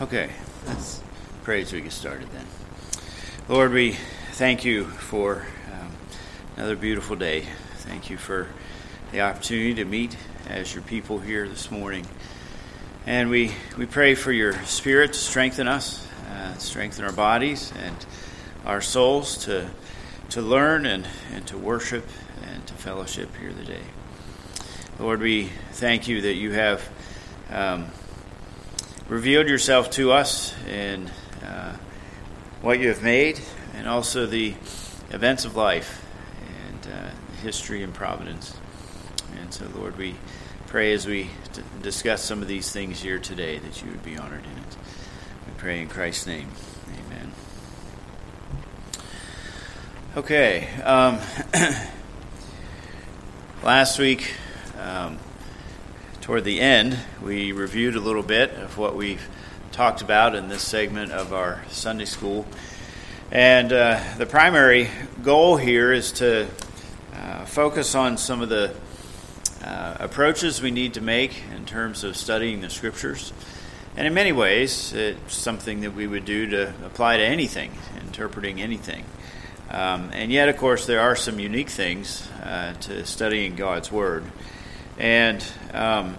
Okay, let's pray as we get started then. Lord, we thank you for um, another beautiful day. Thank you for the opportunity to meet as your people here this morning. And we, we pray for your spirit to strengthen us, uh, strengthen our bodies and our souls to, to learn and, and to worship and to fellowship here today. Lord, we thank you that you have. Um, revealed yourself to us in uh, what you have made and also the events of life and uh, history and providence. And so, Lord, we pray as we discuss some of these things here today that you would be honored in it. We pray in Christ's name. Amen. Okay. Um, last week, um, toward the end, we reviewed a little bit of what we've talked about in this segment of our Sunday school. And uh, the primary goal here is to uh, focus on some of the uh, approaches we need to make in terms of studying the scriptures. And in many ways, it's something that we would do to apply to anything, interpreting anything. Um, and yet, of course, there are some unique things uh, to studying God's Word. And um,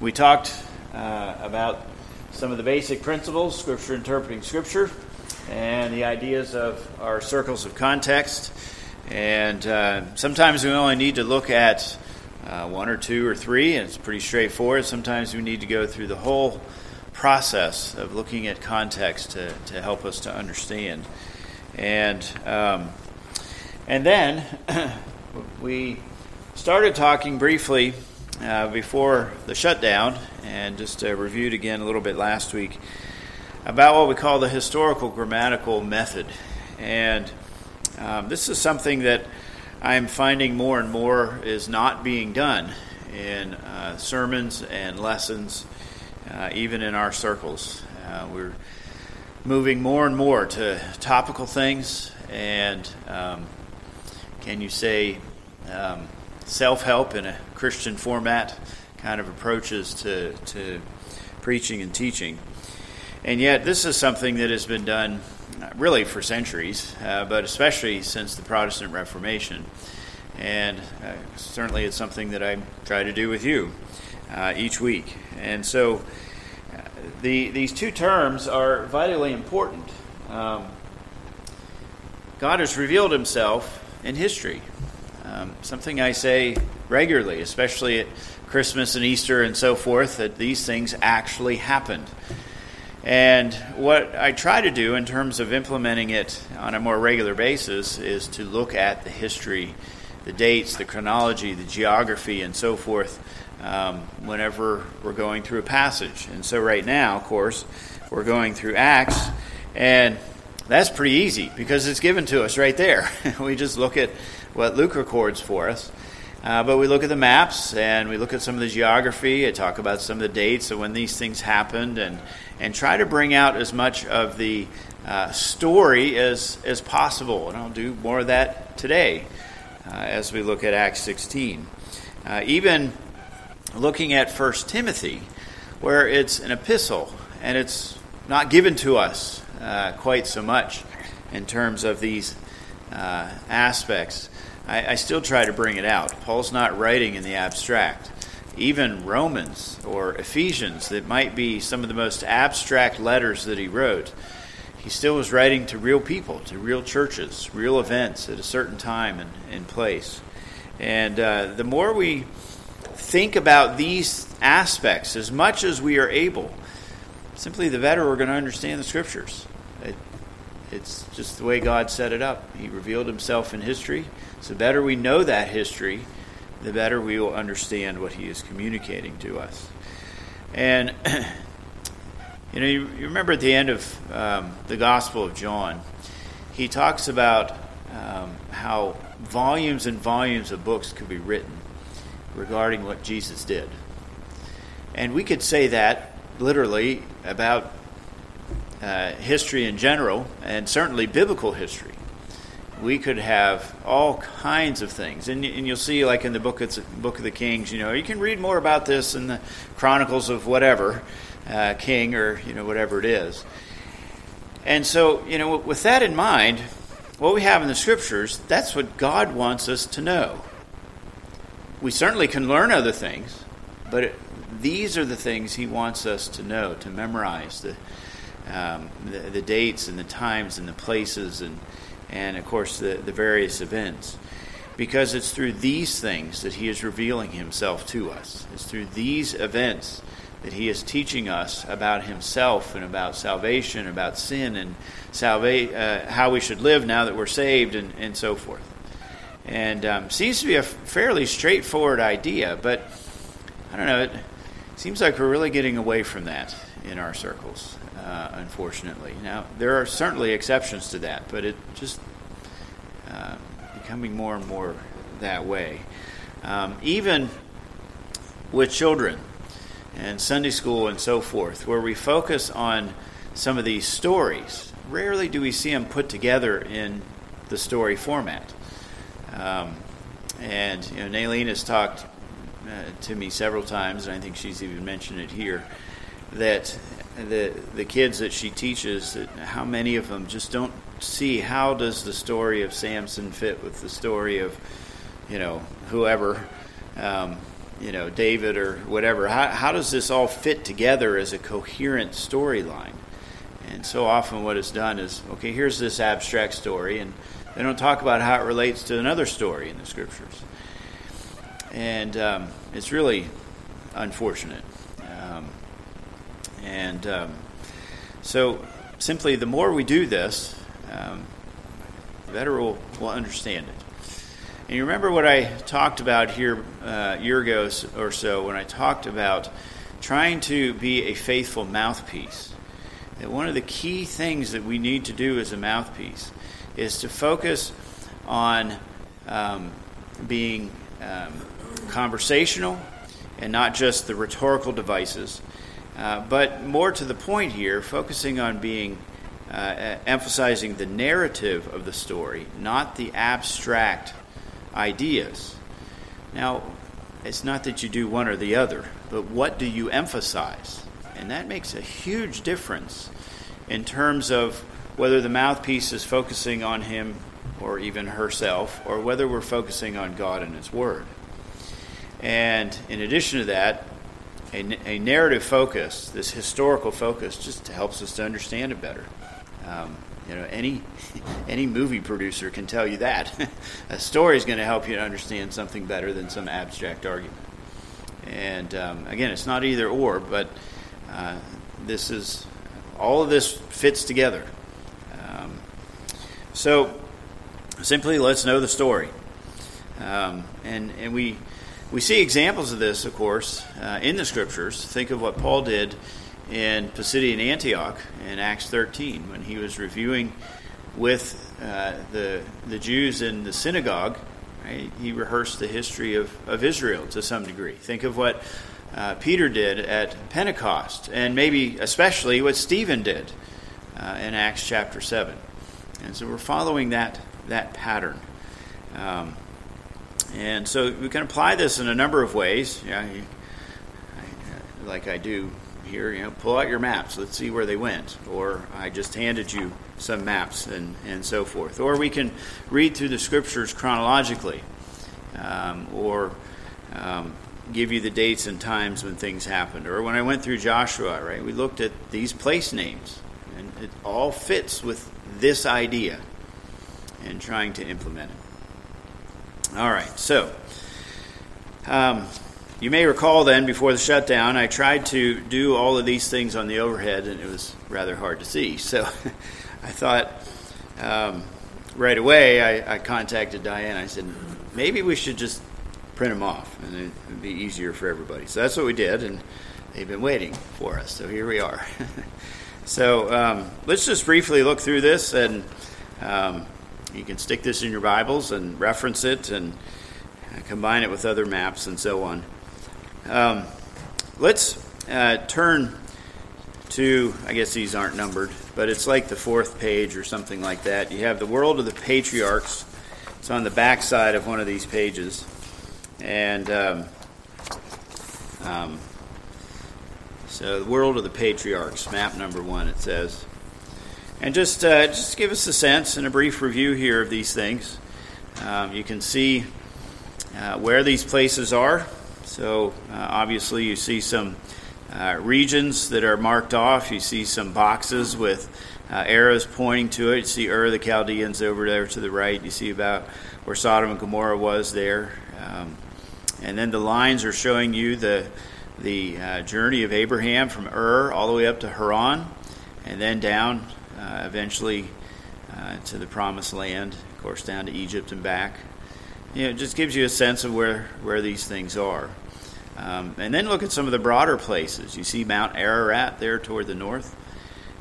we talked uh, about some of the basic principles, Scripture interpreting Scripture, and the ideas of our circles of context. And uh, sometimes we only need to look at uh, one or two or three, and it's pretty straightforward. Sometimes we need to go through the whole process of looking at context to, to help us to understand. And um, and then we started talking briefly uh, before the shutdown and just uh, reviewed again a little bit last week about what we call the historical grammatical method. And um, this is something that I'm finding more and more is not being done in uh, sermons and lessons, uh, even in our circles. Uh, we're moving more and more to topical things and um, can you say um, self help in a Christian format kind of approaches to, to preaching and teaching. And yet, this is something that has been done uh, really for centuries, uh, but especially since the Protestant Reformation. And uh, certainly, it's something that I try to do with you uh, each week. And so, uh, the, these two terms are vitally important. Um, God has revealed himself in history. Um, something I say regularly, especially at Christmas and Easter and so forth, that these things actually happened. And what I try to do in terms of implementing it on a more regular basis is to look at the history, the dates, the chronology, the geography, and so forth um, whenever we're going through a passage. And so, right now, of course, we're going through Acts, and that's pretty easy because it's given to us right there. we just look at what Luke records for us. Uh, but we look at the maps and we look at some of the geography. I talk about some of the dates of when these things happened and, and try to bring out as much of the uh, story as, as possible. And I'll do more of that today uh, as we look at Acts 16. Uh, even looking at 1 Timothy, where it's an epistle and it's not given to us uh, quite so much in terms of these uh, aspects. I, I still try to bring it out. Paul's not writing in the abstract. Even Romans or Ephesians, that might be some of the most abstract letters that he wrote, he still was writing to real people, to real churches, real events at a certain time and, and place. And uh, the more we think about these aspects as much as we are able, simply the better we're going to understand the scriptures. It, it's just the way God set it up. He revealed himself in history. So, the better we know that history, the better we will understand what he is communicating to us. And, you know, you, you remember at the end of um, the Gospel of John, he talks about um, how volumes and volumes of books could be written regarding what Jesus did. And we could say that literally about uh, history in general, and certainly biblical history. We could have all kinds of things, and, and you'll see, like in the book of, book of the Kings, you know, you can read more about this in the Chronicles of whatever, uh, king or you know whatever it is. And so, you know, with that in mind, what we have in the scriptures, that's what God wants us to know. We certainly can learn other things, but it, these are the things He wants us to know, to memorize the, um, the, the, dates and the times and the places and, and of course, the, the various events. Because it's through these things that He is revealing Himself to us. It's through these events that he is teaching us about himself and about salvation, about sin and salva- uh, how we should live now that we're saved, and, and so forth. And um, seems to be a fairly straightforward idea, but I don't know. It seems like we're really getting away from that in our circles, uh, unfortunately. Now there are certainly exceptions to that, but it just uh, becoming more and more that way. Um, even with children, and Sunday school and so forth, where we focus on some of these stories. Rarely do we see them put together in the story format. Um, and you know, Nayleen has talked uh, to me several times, and I think she's even mentioned it here, that the the kids that she teaches, how many of them just don't see how does the story of Samson fit with the story of, you know, whoever. Um, you know, David or whatever. How, how does this all fit together as a coherent storyline? And so often, what is done is okay, here's this abstract story, and they don't talk about how it relates to another story in the scriptures. And um, it's really unfortunate. And um, so, simply, the more we do this, um, the better we'll, we'll understand it. And you remember what I talked about here uh, a year ago or so when I talked about trying to be a faithful mouthpiece. That one of the key things that we need to do as a mouthpiece is to focus on um, being um, conversational and not just the rhetorical devices, uh, but more to the point here, focusing on being uh, emphasizing the narrative of the story, not the abstract ideas. Now, it's not that you do one or the other, but what do you emphasize? And that makes a huge difference in terms of whether the mouthpiece is focusing on him or even herself, or whether we're focusing on God and His Word. And in addition to that, a, a narrative focus, this historical focus, just helps us to understand it better. Um, you know, any any movie producer can tell you that a story is going to help you to understand something better than some abstract argument. And um, again, it's not either or, but uh, this is all of this fits together. Um, so simply, let's know the story, um, and and we we see examples of this, of course, uh, in the scriptures. Think of what Paul did in Pisidian Antioch in Acts 13 when he was reviewing with uh, the, the Jews in the synagogue. Right? He rehearsed the history of, of Israel to some degree. Think of what uh, Peter did at Pentecost, and maybe especially what Stephen did uh, in Acts chapter 7. And so we're following that, that pattern. Um, and so we can apply this in a number of ways. Yeah, you, I, like I do here, you know, pull out your maps. Let's see where they went. Or I just handed you some maps and, and so forth. Or we can read through the scriptures chronologically. Um, or um, give you the dates and times when things happened. Or when I went through Joshua, right, we looked at these place names. And it all fits with this idea and trying to implement it. All right, so. Um, you may recall then, before the shutdown, I tried to do all of these things on the overhead, and it was rather hard to see. So I thought um, right away, I, I, contacted Diane. I said, maybe we should just print them off, and it would be easier for everybody. So that's what we did, and they've been waiting for us. So here we are. so um, let's just briefly look through this, and um, you can stick this in your Bibles and reference it and combine it with other maps and so on. Um, let's uh, turn to, I guess these aren't numbered, but it's like the fourth page or something like that. You have the world of the patriarchs. It's on the back side of one of these pages. And um, um, So, the world of the patriarchs, map number one, it says. And just, uh, just give us a sense and a brief review here of these things. Um, you can see uh, where these places are. So, uh, obviously, you see some uh, regions that are marked off. You see some boxes with uh, arrows pointing to it. You see Ur the Chaldeans over there to the right. You see about where Sodom and Gomorrah was there. Um, and then the lines are showing you the, the uh, journey of Abraham from Ur all the way up to Haran, and then down uh, eventually uh, to the Promised Land, of course, down to Egypt and back. You know, it just gives you a sense of where, where these things are. Um, and then look at some of the broader places. You see Mount Ararat there toward the north,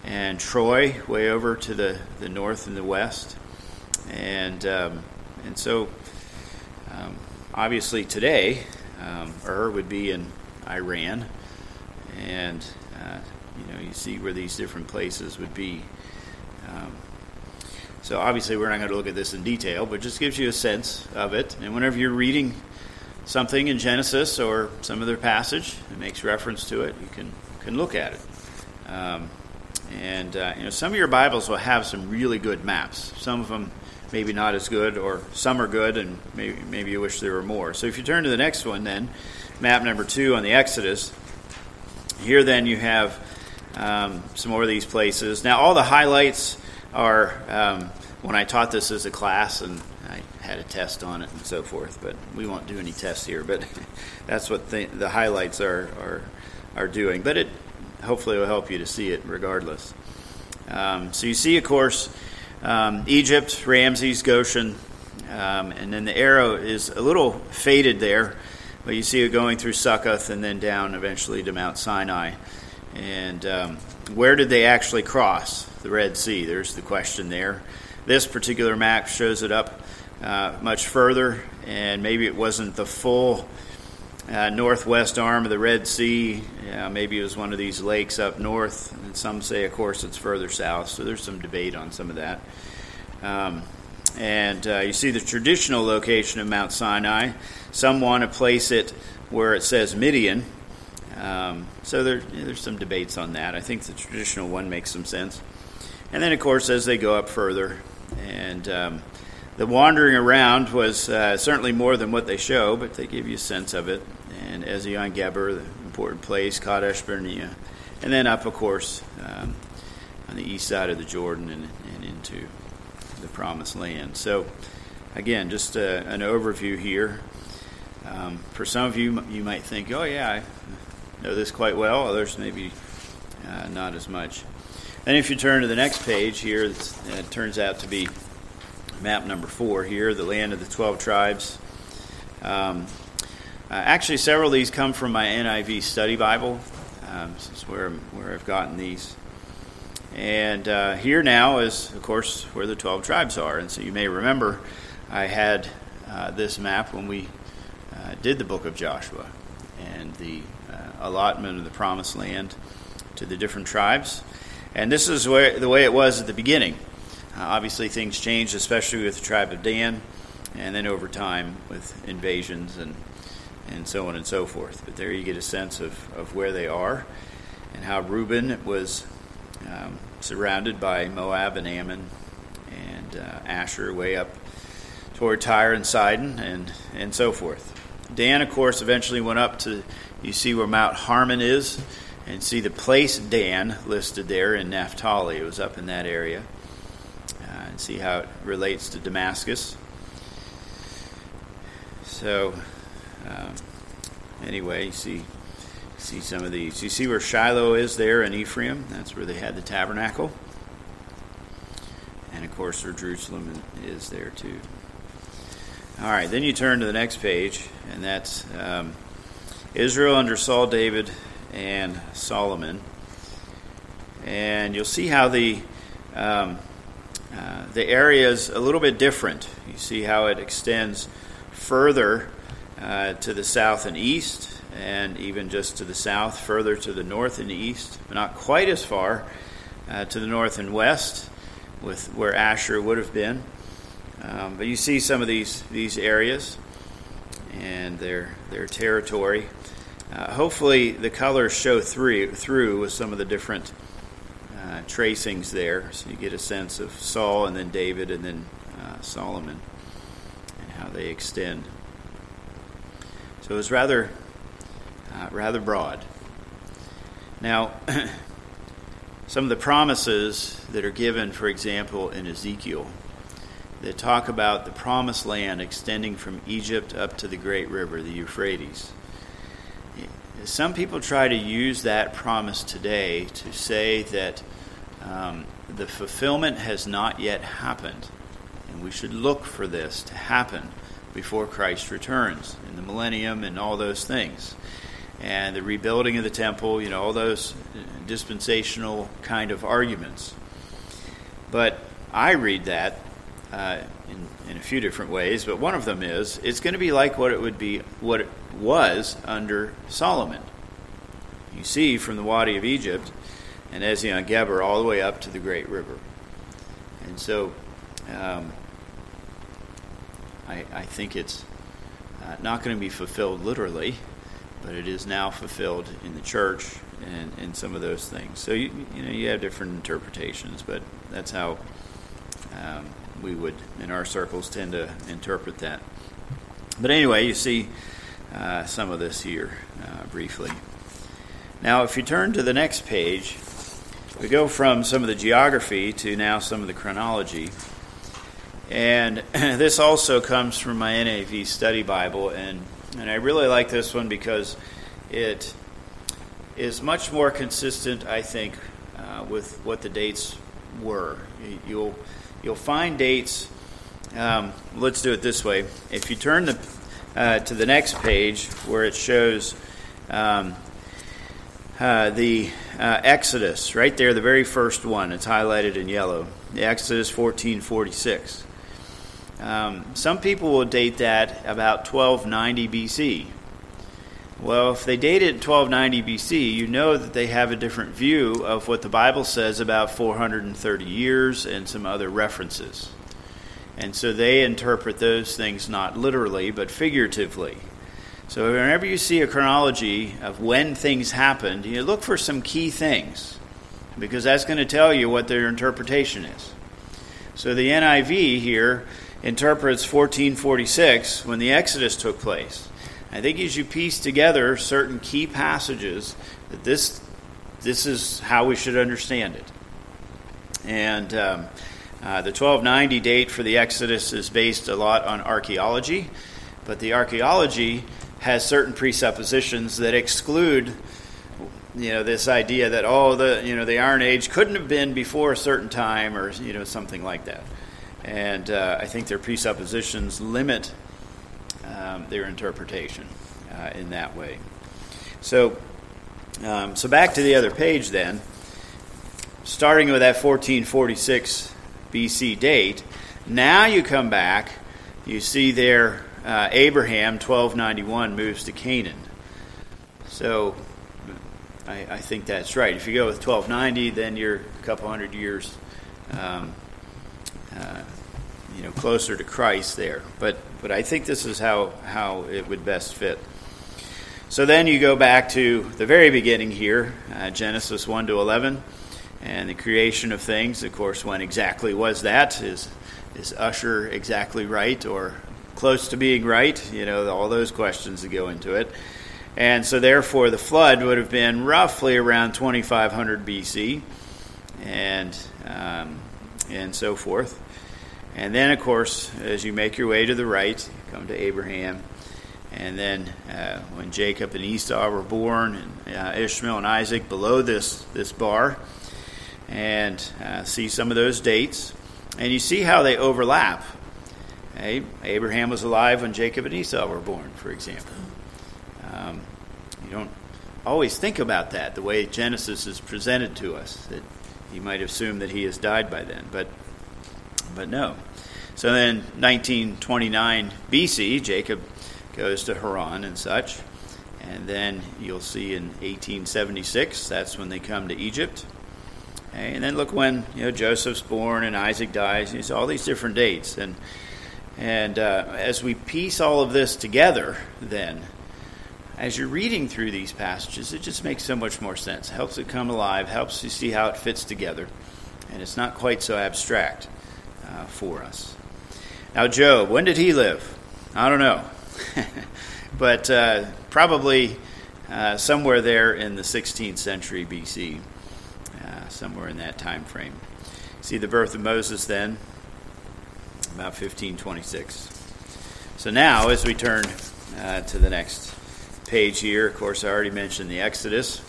and Troy way over to the, the north and the west. And, um, and so, um, obviously, today, um, Ur would be in Iran. And, uh, you know, you see where these different places would be. Um, so, obviously, we're not going to look at this in detail, but just gives you a sense of it. And whenever you're reading something in Genesis or some other passage that makes reference to it, you can can look at it. Um, and uh, you know, some of your Bibles will have some really good maps. Some of them maybe not as good, or some are good, and maybe maybe you wish there were more. So if you turn to the next one, then map number two on the Exodus. Here, then you have um, some more of these places. Now, all the highlights are um, when I taught this as a class, and I had a test on it and so forth. But we won't do any tests here. But that's what the, the highlights are, are are doing. But it hopefully will help you to see it regardless. Um, so you see, of course, um, Egypt, Ramses, Goshen, um, and then the arrow is a little faded there, but you see it going through Succoth and then down eventually to Mount Sinai. And um, where did they actually cross the Red Sea? There's the question there. This particular map shows it up uh, much further, and maybe it wasn't the full uh, northwest arm of the Red Sea. Yeah, maybe it was one of these lakes up north. And some say, of course, it's further south. So there's some debate on some of that. Um, and uh, you see the traditional location of Mount Sinai. Some want to place it where it says Midian. Um, so there, there's some debates on that. I think the traditional one makes some sense. And then, of course, as they go up further, and um, the wandering around was uh, certainly more than what they show, but they give you a sense of it. And Ezion Geber, the important place, Kadesh Barnea, and then up, of course, um, on the east side of the Jordan and, and into the Promised Land. So, again, just uh, an overview here. Um, for some of you, you might think, oh, yeah, I know this quite well. Others, maybe uh, not as much. And if you turn to the next page here, it turns out to be map number four here, the land of the 12 tribes. Um, uh, actually, several of these come from my NIV study Bible. Um, this is where, where I've gotten these. And uh, here now is, of course, where the 12 tribes are. And so you may remember I had uh, this map when we uh, did the book of Joshua and the allotment of the promised land to the different tribes. And this is where, the way it was at the beginning. Uh, obviously, things changed, especially with the tribe of Dan, and then over time with invasions and, and so on and so forth. But there you get a sense of, of where they are and how Reuben was um, surrounded by Moab and Ammon and uh, Asher way up toward Tyre and Sidon and, and so forth. Dan, of course, eventually went up to, you see where Mount Hermon is, and see the place Dan listed there in Naphtali. It was up in that area and see how it relates to Damascus. So, um, anyway, you see, see some of these. You see where Shiloh is there in Ephraim? That's where they had the tabernacle. And of course, where Jerusalem is there too. All right, then you turn to the next page, and that's um, Israel under Saul, David, and Solomon. And you'll see how the um, uh, the area is a little bit different. You see how it extends further uh, to the south and east, and even just to the south, further to the north and east, but not quite as far uh, to the north and west, with where Asher would have been. Um, but you see some of these these areas and their their territory. uh, hopefully the colors show through, through with some of the different uh, tracings there, so you get a sense of Saul and then David and then uh, Solomon and how they extend. So it was rather, uh, rather broad. Now, some of the promises that are given, for example, in Ezekiel, that talk about the promised land extending from Egypt up to the great river, the Euphrates. Some people try to use that promise today to say that um, the fulfillment has not yet happened, and we should look for this to happen before Christ returns in the millennium and all those things. And the rebuilding of the temple, you know, all those dispensational kind of arguments. But I read that uh, in, in a few different ways, but one of them is it's going to be like what it would be, what it was under Solomon. You see from the Wadi of Egypt and Ezion Geber all the way up to the Great River. And so um, I, I, think it's uh, not going to be fulfilled literally, but it is now fulfilled in the church and, and some of those things. So you, you know you have different interpretations, but that's how um, we would in our circles tend to interpret that. But anyway, you see uh, some of this here uh, briefly. Now, if you turn to the next page, we go from some of the geography to now some of the chronology. And this also comes from my NIV study Bible, and, and I really like this one because it is much more consistent, I think, uh, with what the dates were. You'll you'll find dates. Um, let's do it this way. If you turn the, uh, to the next page where it shows um, uh, the uh, Exodus, right there, the very first one, it's highlighted in yellow. The Exodus 1446. Um, some people will date that about 1290 BC. Well, if they date it 1290 BC, you know that they have a different view of what the Bible says about 430 years and some other references. And so they interpret those things not literally, but figuratively. So whenever you see a chronology of when things happened, you look for some key things, because that's going to tell you what their interpretation is. So the NIV here interprets 1446 when the Exodus took place. I think as you piece together certain key passages, that this this is how we should understand it. And um, uh, the 1290 date for the Exodus is based a lot on archaeology, but the archaeology has certain presuppositions that exclude you know this idea that oh the you know the Iron Age couldn't have been before a certain time or you know something like that. And uh, I think their presuppositions limit um, their interpretation uh, in that way. So, um, so back to the other page then. Starting with that 1446 BC date, now you come back, you see there uh, Abraham, 1291, moves to Canaan. So I, I, think that's right. If you go with 1290, then you're a couple hundred years um, uh, you know, closer to Christ there. But but I think this is how how it would best fit. So then you go back to the very beginning here, uh, Genesis one to eleven, and the creation of things. Of course, when exactly was that? Is is Ussher exactly right or close to being right? You know, all those questions that go into it. And so, therefore, the flood would have been roughly around 2500 BC, and um, and so forth. And then, of course, as you make your way to the right, come to Abraham. And then, uh, when Jacob and Esau were born, and uh, Ishmael and Isaac below this, this bar, and uh, see some of those dates. And you see how they overlap. Okay? Abraham was alive when Jacob and Esau were born, for example. Um, you don't always think about that, the way Genesis is presented to us, that you might assume that he has died by then. But but no. So then, 1929 BC, Jacob goes to Haran and such. And then you'll see in 1876, that's when they come to Egypt. And then look when you know Joseph's born and Isaac dies. It's all these different dates, and and uh, as we piece all of this together, then as you're reading through these passages, it just makes so much more sense. Helps it come alive, helps you see how it fits together, and it's not quite so abstract uh, for us. Now, Job, when did he live? I don't know. but uh, probably uh, somewhere there in the 16th century BC, uh, somewhere in that time frame. See the birth of Moses then, about 1526. So now, as we turn uh, to the next page here, of course, I already mentioned the Exodus.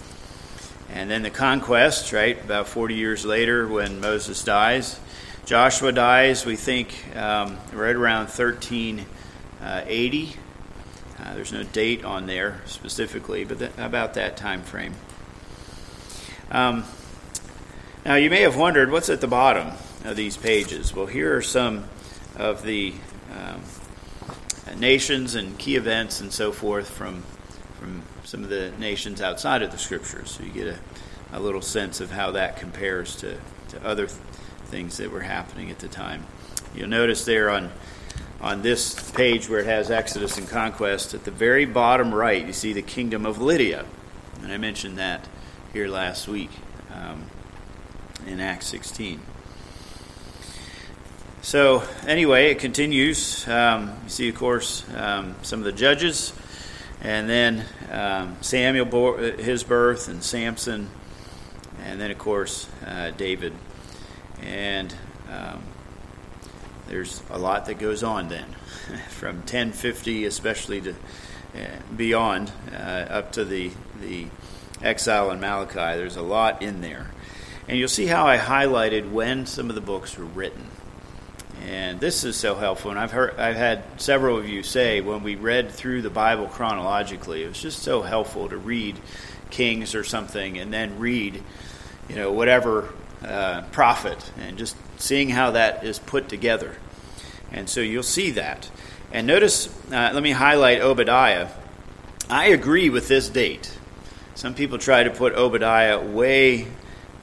And then the conquest, right? About 40 years later, when Moses dies. Joshua dies, we think, um, right around 1380. Uh, there's no date on there specifically, but th- about that time frame. Um, now, you may have wondered what's at the bottom of these pages. Well, here are some of the um, nations and key events and so forth from from some of the nations outside of the scriptures, so you get a, a little sense of how that compares to, to other th- things that were happening at the time. You'll notice there on on this page where it has Exodus and Conquest, at the very bottom right, you see the kingdom of Lydia. And I mentioned that here last week um, in Acts 16. So, anyway, it continues. Um, you see, of course, um, some of the judges, and then um, Samuel, bore, his birth, and Samson, and then, of course, uh, David. And um, there's a lot that goes on then, from 1050 especially to uh, beyond, uh, up to the the exile in Malachi. There's a lot in there, and you'll see how I highlighted when some of the books were written. And this is so helpful. And I've heard, I've had several of you say when we read through the Bible chronologically, it was just so helpful to read Kings or something, and then read, you know, whatever uh, prophet, and just seeing how that is put together. And so you'll see that. And notice, uh, let me highlight Obadiah. I agree with this date. Some people try to put Obadiah way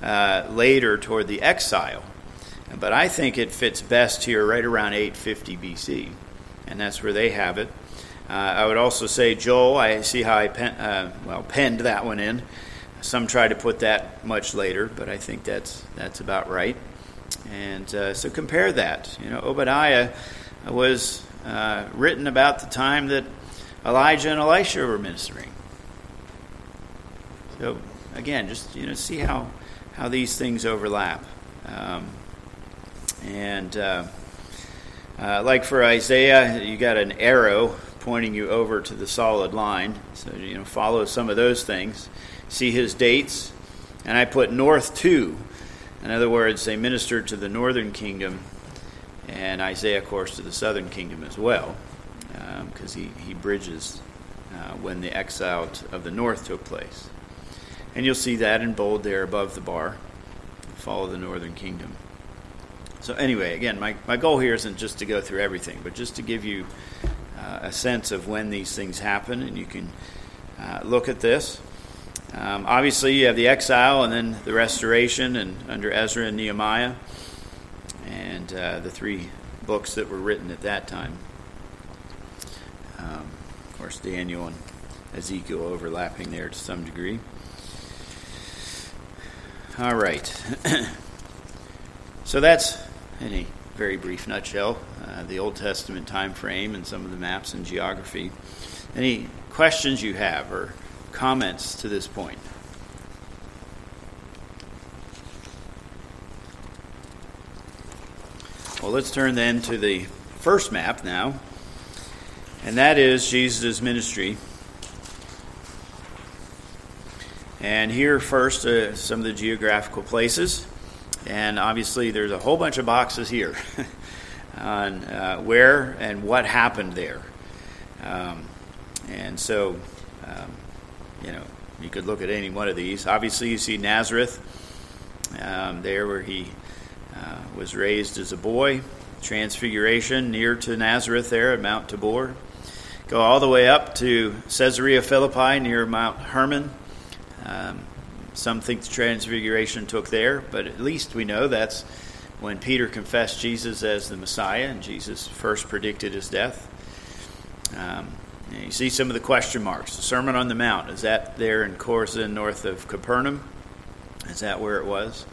uh, later toward the exile, but I think it fits best here right around 850 BC, and that's where they have it. Uh, I would also say Joel. I see how I pen, uh, well penned that one in. Some try to put that much later, but I think that's that's about right. And uh, so compare that. You know, Obadiah was uh, written about the time that Elijah and Elisha were ministering. So again, just you know, see how how these things overlap. Um, and uh, uh, like for Isaiah, you got an arrow pointing you over to the solid line. So you know, follow some of those things. See his dates, and I put north two in other words, they ministered to the northern kingdom, and Isaiah, of course, to the southern kingdom as well, because um, he, he bridges uh, when the exile of the north took place. And you'll see that in bold there above the bar. Follow the northern kingdom. So, anyway, again, my, my goal here isn't just to go through everything, but just to give you uh, a sense of when these things happen, and you can uh, look at this. Um, obviously, you have the exile and then the restoration, and under Ezra and Nehemiah, and uh, the three books that were written at that time. Um, of course, Daniel and Ezekiel overlapping there to some degree. All right. so that's, in a very brief nutshell, uh, the Old Testament time frame and some of the maps and geography. Any questions you have or comments to this point? Well, let's turn then to the first map now, and that is Jesus' ministry. And here, first, uh, some of the geographical places. And obviously, there's a whole bunch of boxes here on uh, where and what happened there. Um, and so, um, you could look at any one of these. Obviously, you see Nazareth um, there where he uh, was raised as a boy. Transfiguration near to Nazareth there at Mount Tabor. Go all the way up to Caesarea Philippi near Mount Hermon. Um, some think the Transfiguration took there, but at least we know that's when Peter confessed Jesus as the Messiah, and Jesus first predicted his death. Um, And you see some of the question marks. The Sermon on the Mount, is that there in Chorazin, north of Capernaum? Is that where it was?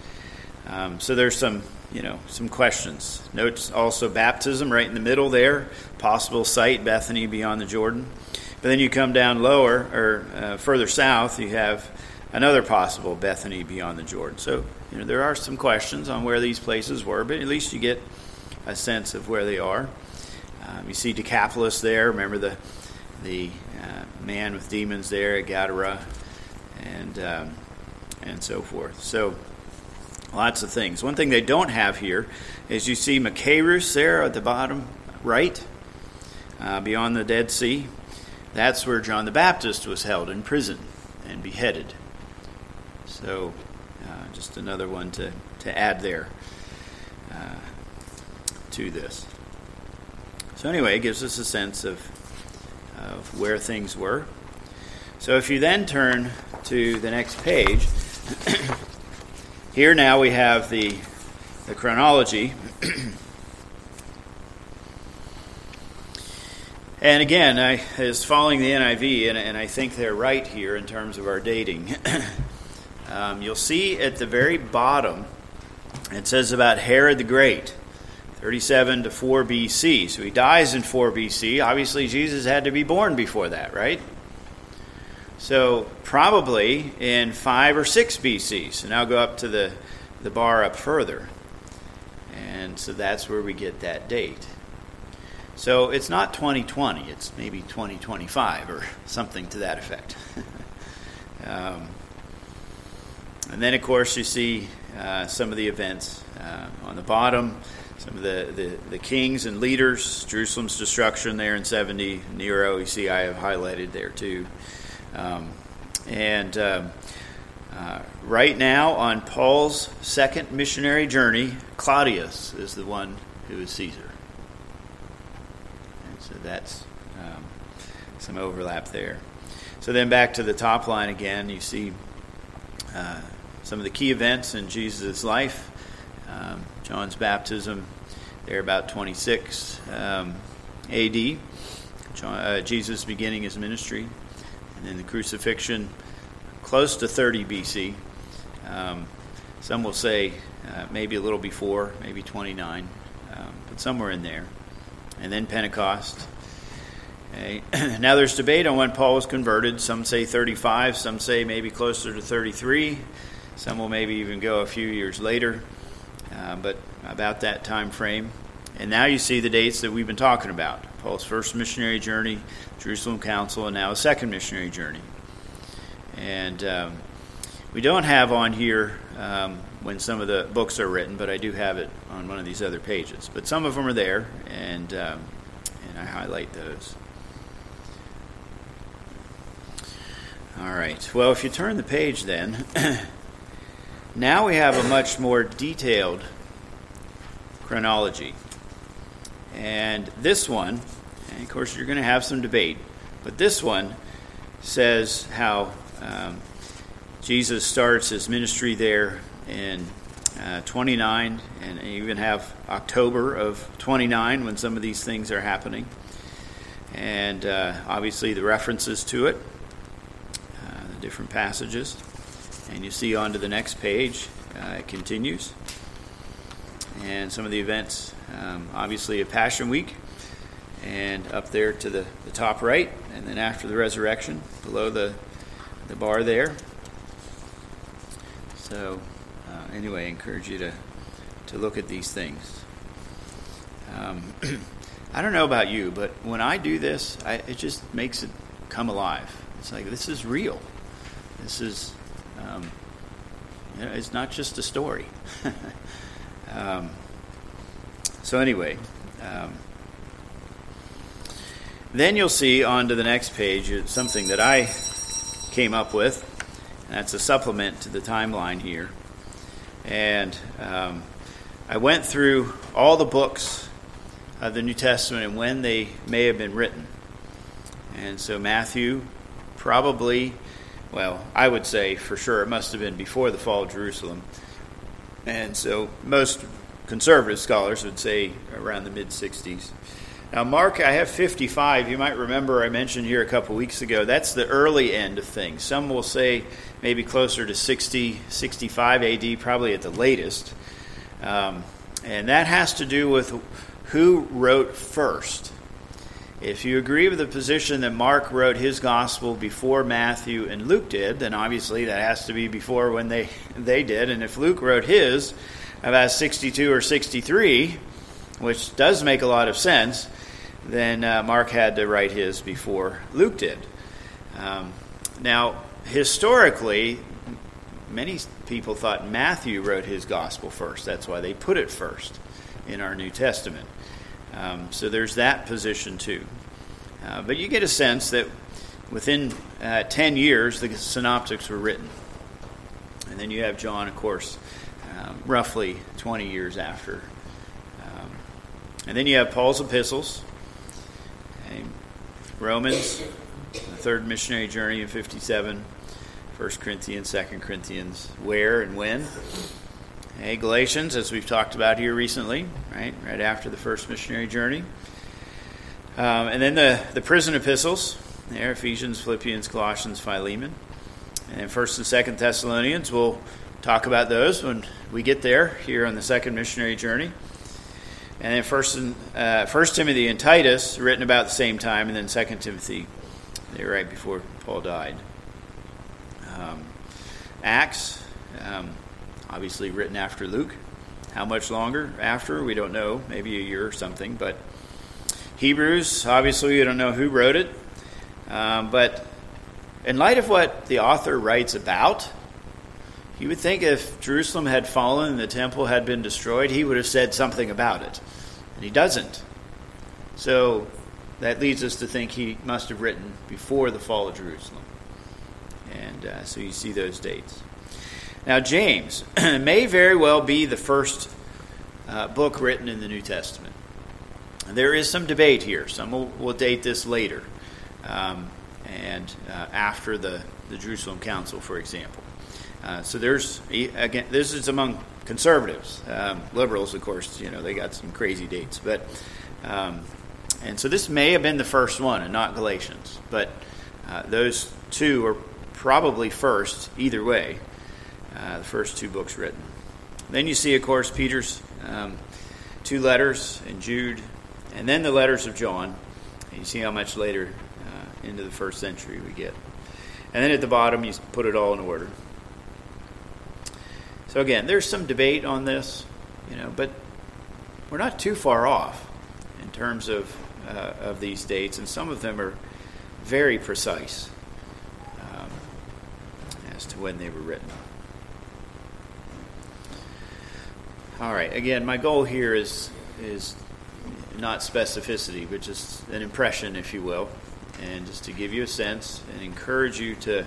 Um, so there's some, you know, some questions. Notes also baptism right in the middle there, possible site, Bethany beyond the Jordan. But then you come down lower or uh, further south, you have another possible Bethany beyond the Jordan. So you know there are some questions on where these places were, but at least you get a sense of where they are. Um, you see Decapolis there. Remember the the uh, man with demons there at Gadara, and um, and so forth. So lots of things. One thing they don't have here is you see Machaerus there at the bottom right, uh, beyond the Dead Sea. That's where John the Baptist was held in prison and beheaded. So, uh, just another one to, to add there uh, to this. So, anyway, it gives us a sense of, of where things were. So, if you then turn to the next page, here now we have the, the chronology. And again, I is following the NIV, and, and, I think they're right here in terms of our dating. um, you'll see at the very bottom, it says about Herod the Great, 37 to 4 BC. So he dies in 4 BC. Obviously, Jesus had to be born before that, right? So probably in 5 or 6 BC. So now go up to the, the bar up further. And so that's where we get that date. So it's not 2020, it's maybe 2025 or something to that effect. um, and then, of course, you see uh, some of the events uh, on the bottom, some of the, the, the, kings and leaders, Jerusalem's destruction there in 70, Nero, you see I have highlighted there too. Um, and um, uh, right now, on Paul's second missionary journey, Claudius is the one who is Caesar. And so that's um, some overlap there. So then back to the top line again, you see uh, some of the key events in Jesus' life. Um, John's baptism, there about 26 um, AD. John, uh, Jesus beginning his ministry, and then the crucifixion, close to 30 BC. Um, some will say uh, maybe a little before, maybe 29, um, but somewhere in there and then Pentecost. Okay. now there's debate on when Paul was converted. Some say 35, some say maybe closer to 33. Some will maybe even go a few years later, uh, but about that time frame. And now you see the dates that we've been talking about Paul's first missionary journey, Jerusalem Council, and now a second missionary journey. And um, we don't have on here um, when some of the books are written, but I do have it on one of these other pages. But some of them are there, and um, and I highlight those. All right. Well, if you turn the page, then now we have a much more detailed chronology, and this one, and of course, you're going to have some debate, but this one says how. Um, Jesus starts his ministry there in uh, 29, and you even have October of 29 when some of these things are happening. And uh, obviously the references to it, uh, the different passages. And you see on to the next page, uh, it continues. And some of the events, um, obviously, a Passion Week, and up there to the, the top right, and then after the resurrection, below the, the bar there. So uh, anyway, I encourage you to, to look at these things. Um, I don't know about you, but when I do this, I, it just makes it come alive. It's like this is real. This is, um, you know, it's not just a story. um, so anyway, um, then you'll see on to the next page something that I came up with. That's a supplement to the timeline here. And um, I went through all the books of the New Testament and when they may have been written. And so Matthew probably, well, I would say for sure it must have been before the fall of Jerusalem. And so most conservative scholars would say around the mid 60s. Now, Mark, I have 55. You might remember I mentioned here a couple weeks ago. That's the early end of things. Some will say maybe closer to 60, 65 AD, probably at the latest. Um, and that has to do with who wrote first. If you agree with the position that Mark wrote his gospel before Matthew and Luke did, then obviously that has to be before when they, they did. And if Luke wrote his about 62 or 63, which does make a lot of sense, then uh, Mark had to write his before Luke did. Um, now, historically, many people thought Matthew wrote his gospel first. That's why they put it first in our New Testament. Um, so there's that position too. Uh, but you get a sense that within uh, 10 years, the synoptics were written. And then you have John, of course, um, roughly 20 years after. Um, and then you have Paul's epistles, Romans, the third missionary journey in 57, 1 Corinthians, 2 Corinthians, where and when. Hey, Galatians, as we've talked about here recently, right, right after the first missionary journey. Um, and then the, the prison epistles, there, Ephesians, Philippians, Colossians, Philemon. And first and second Thessalonians, we'll talk about those when we get there here on the second missionary journey. And then First, and, uh, Timothy and Titus, written about the same time, and then Second Timothy, they're right before Paul died. Um, Acts, um, obviously written after Luke. How much longer after? We don't know. Maybe a year or something. But Hebrews, obviously, we don't know who wrote it. Um, but in light of what the author writes about, you would think if Jerusalem had fallen and the temple had been destroyed, he would have said something about it. And he doesn't. So that leads us to think he must have written before the fall of Jerusalem. And uh, so you see those dates. Now, James may very well be the first uh, book written in the New Testament. There is some debate here. Some will, will date this later, um, and uh, after the, the Jerusalem Council, for example. Uh, so there's again, this is among conservatives, um, liberals, of course. You know they got some crazy dates, but um, and so this may have been the first one, and not Galatians. But uh, those two are probably first, either way. Uh, the first two books written. Then you see, of course, Peter's um, two letters and Jude, and then the letters of John. And you see how much later uh, into the first century we get. And then at the bottom, you put it all in order. So again, there's some debate on this, you know, but we're not too far off in terms of uh, of these dates, and some of them are very precise um, as to when they were written. All right. Again, my goal here is is not specificity, but just an impression, if you will, and just to give you a sense and encourage you to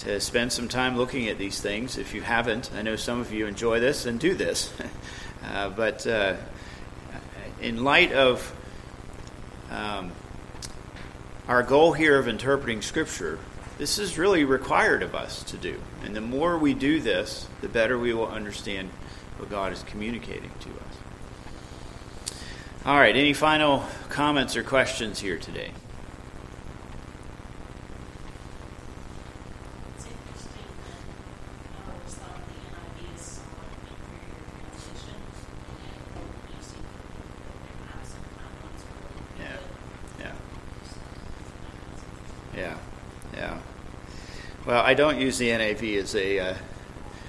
to spend some time looking at these things. If you haven't, I know some of you enjoy this and do this. uh, but uh, in light of um, our goal here of interpreting Scripture, this is really required of us to do. And the more we do this, the better we will understand what God is communicating to us. All right, any final comments or questions here today? Yeah, yeah, yeah, yeah. Well, I don't use the NIV as a uh,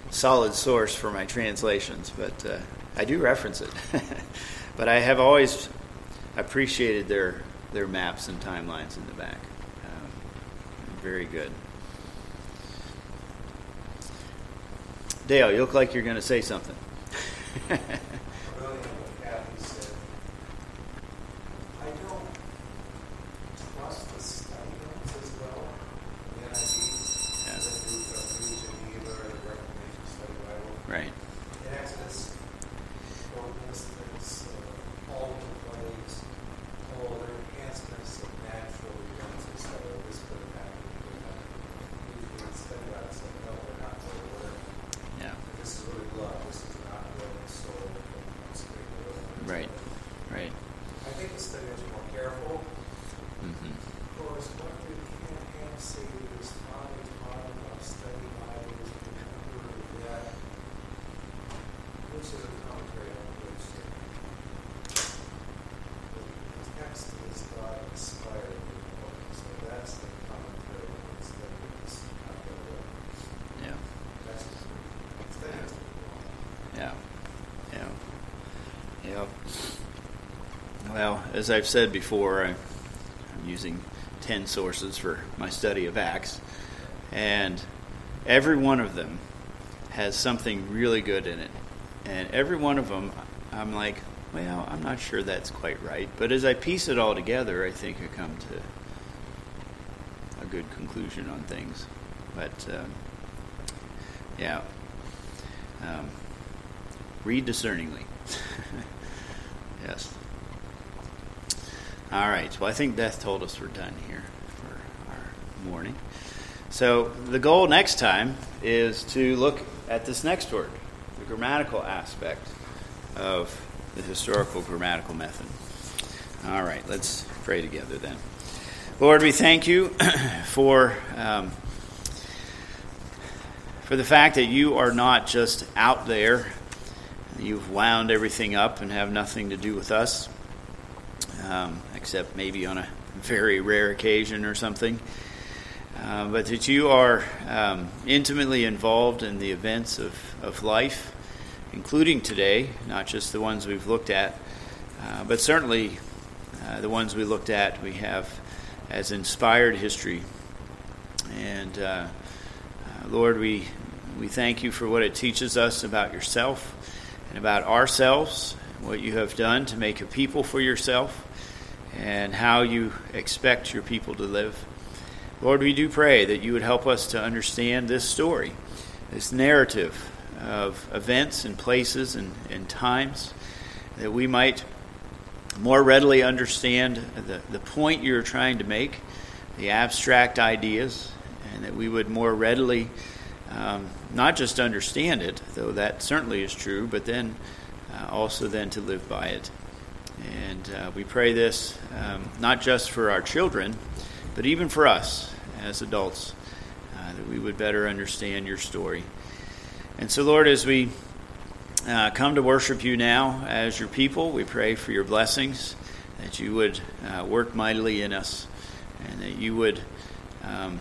solid source for my translations, but uh, I do reference it. but I have always appreciated their their maps and timelines in the back. Um, very good. Dale, you look like you're going to say something. Right, right. I think the study of Mm-hmm. Of course, what we can't have say is Father taught about study Bibles and remember that this is a commentary on the good stuff. The text is God inspired, so that's the commentary on the study. It's not the other way. Yeah. That's study has to be wrong. Yeah. Yeah. Yep. Well, as I've said before, I'm using 10 sources for my study of Acts, and every one of them has something really good in it. And every one of them, I'm like, well, I'm not sure that's quite right. But as I piece it all together, I think I come to a good conclusion on things. But, um, yeah. Um, read discerningly. yes. All right. Well, I think Beth told us we're done here for our morning. So the goal next time is to look at this next word, the grammatical aspect of the historical grammatical method. All right. Let's pray together then. Lord, we thank you for. Um, for the fact that you are not just out there, you've wound everything up and have nothing to do with us, um, except maybe on a very rare occasion or something, uh, but that you are um, intimately involved in the events of, of life, including today, not just the ones we've looked at, uh, but certainly uh, the ones we looked at we have as inspired history. And uh, uh, Lord, we, we thank you for what it teaches us about yourself and about ourselves, what you have done to make a people for yourself, and how you expect your people to live. Lord, we do pray that you would help us to understand this story, this narrative of events and places and, and times, that we might more readily understand the, the point you're trying to make, the abstract ideas, and that we would more readily um, not just understand it, though that certainly is true, but then uh, also then to live by it. And uh, we pray this um, not just for our children, but even for us as adults, uh, that we would better understand your story. And so, Lord, as we uh, come to worship you now as your people, we pray for your blessings, that you would uh, work mightily in us, and that you would um,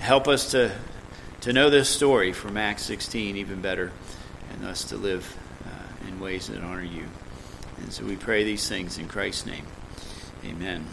help us to, to know this story from Acts 16 even better, and thus to live uh, in ways that honor you. And so we pray these things in Christ's name. Amen.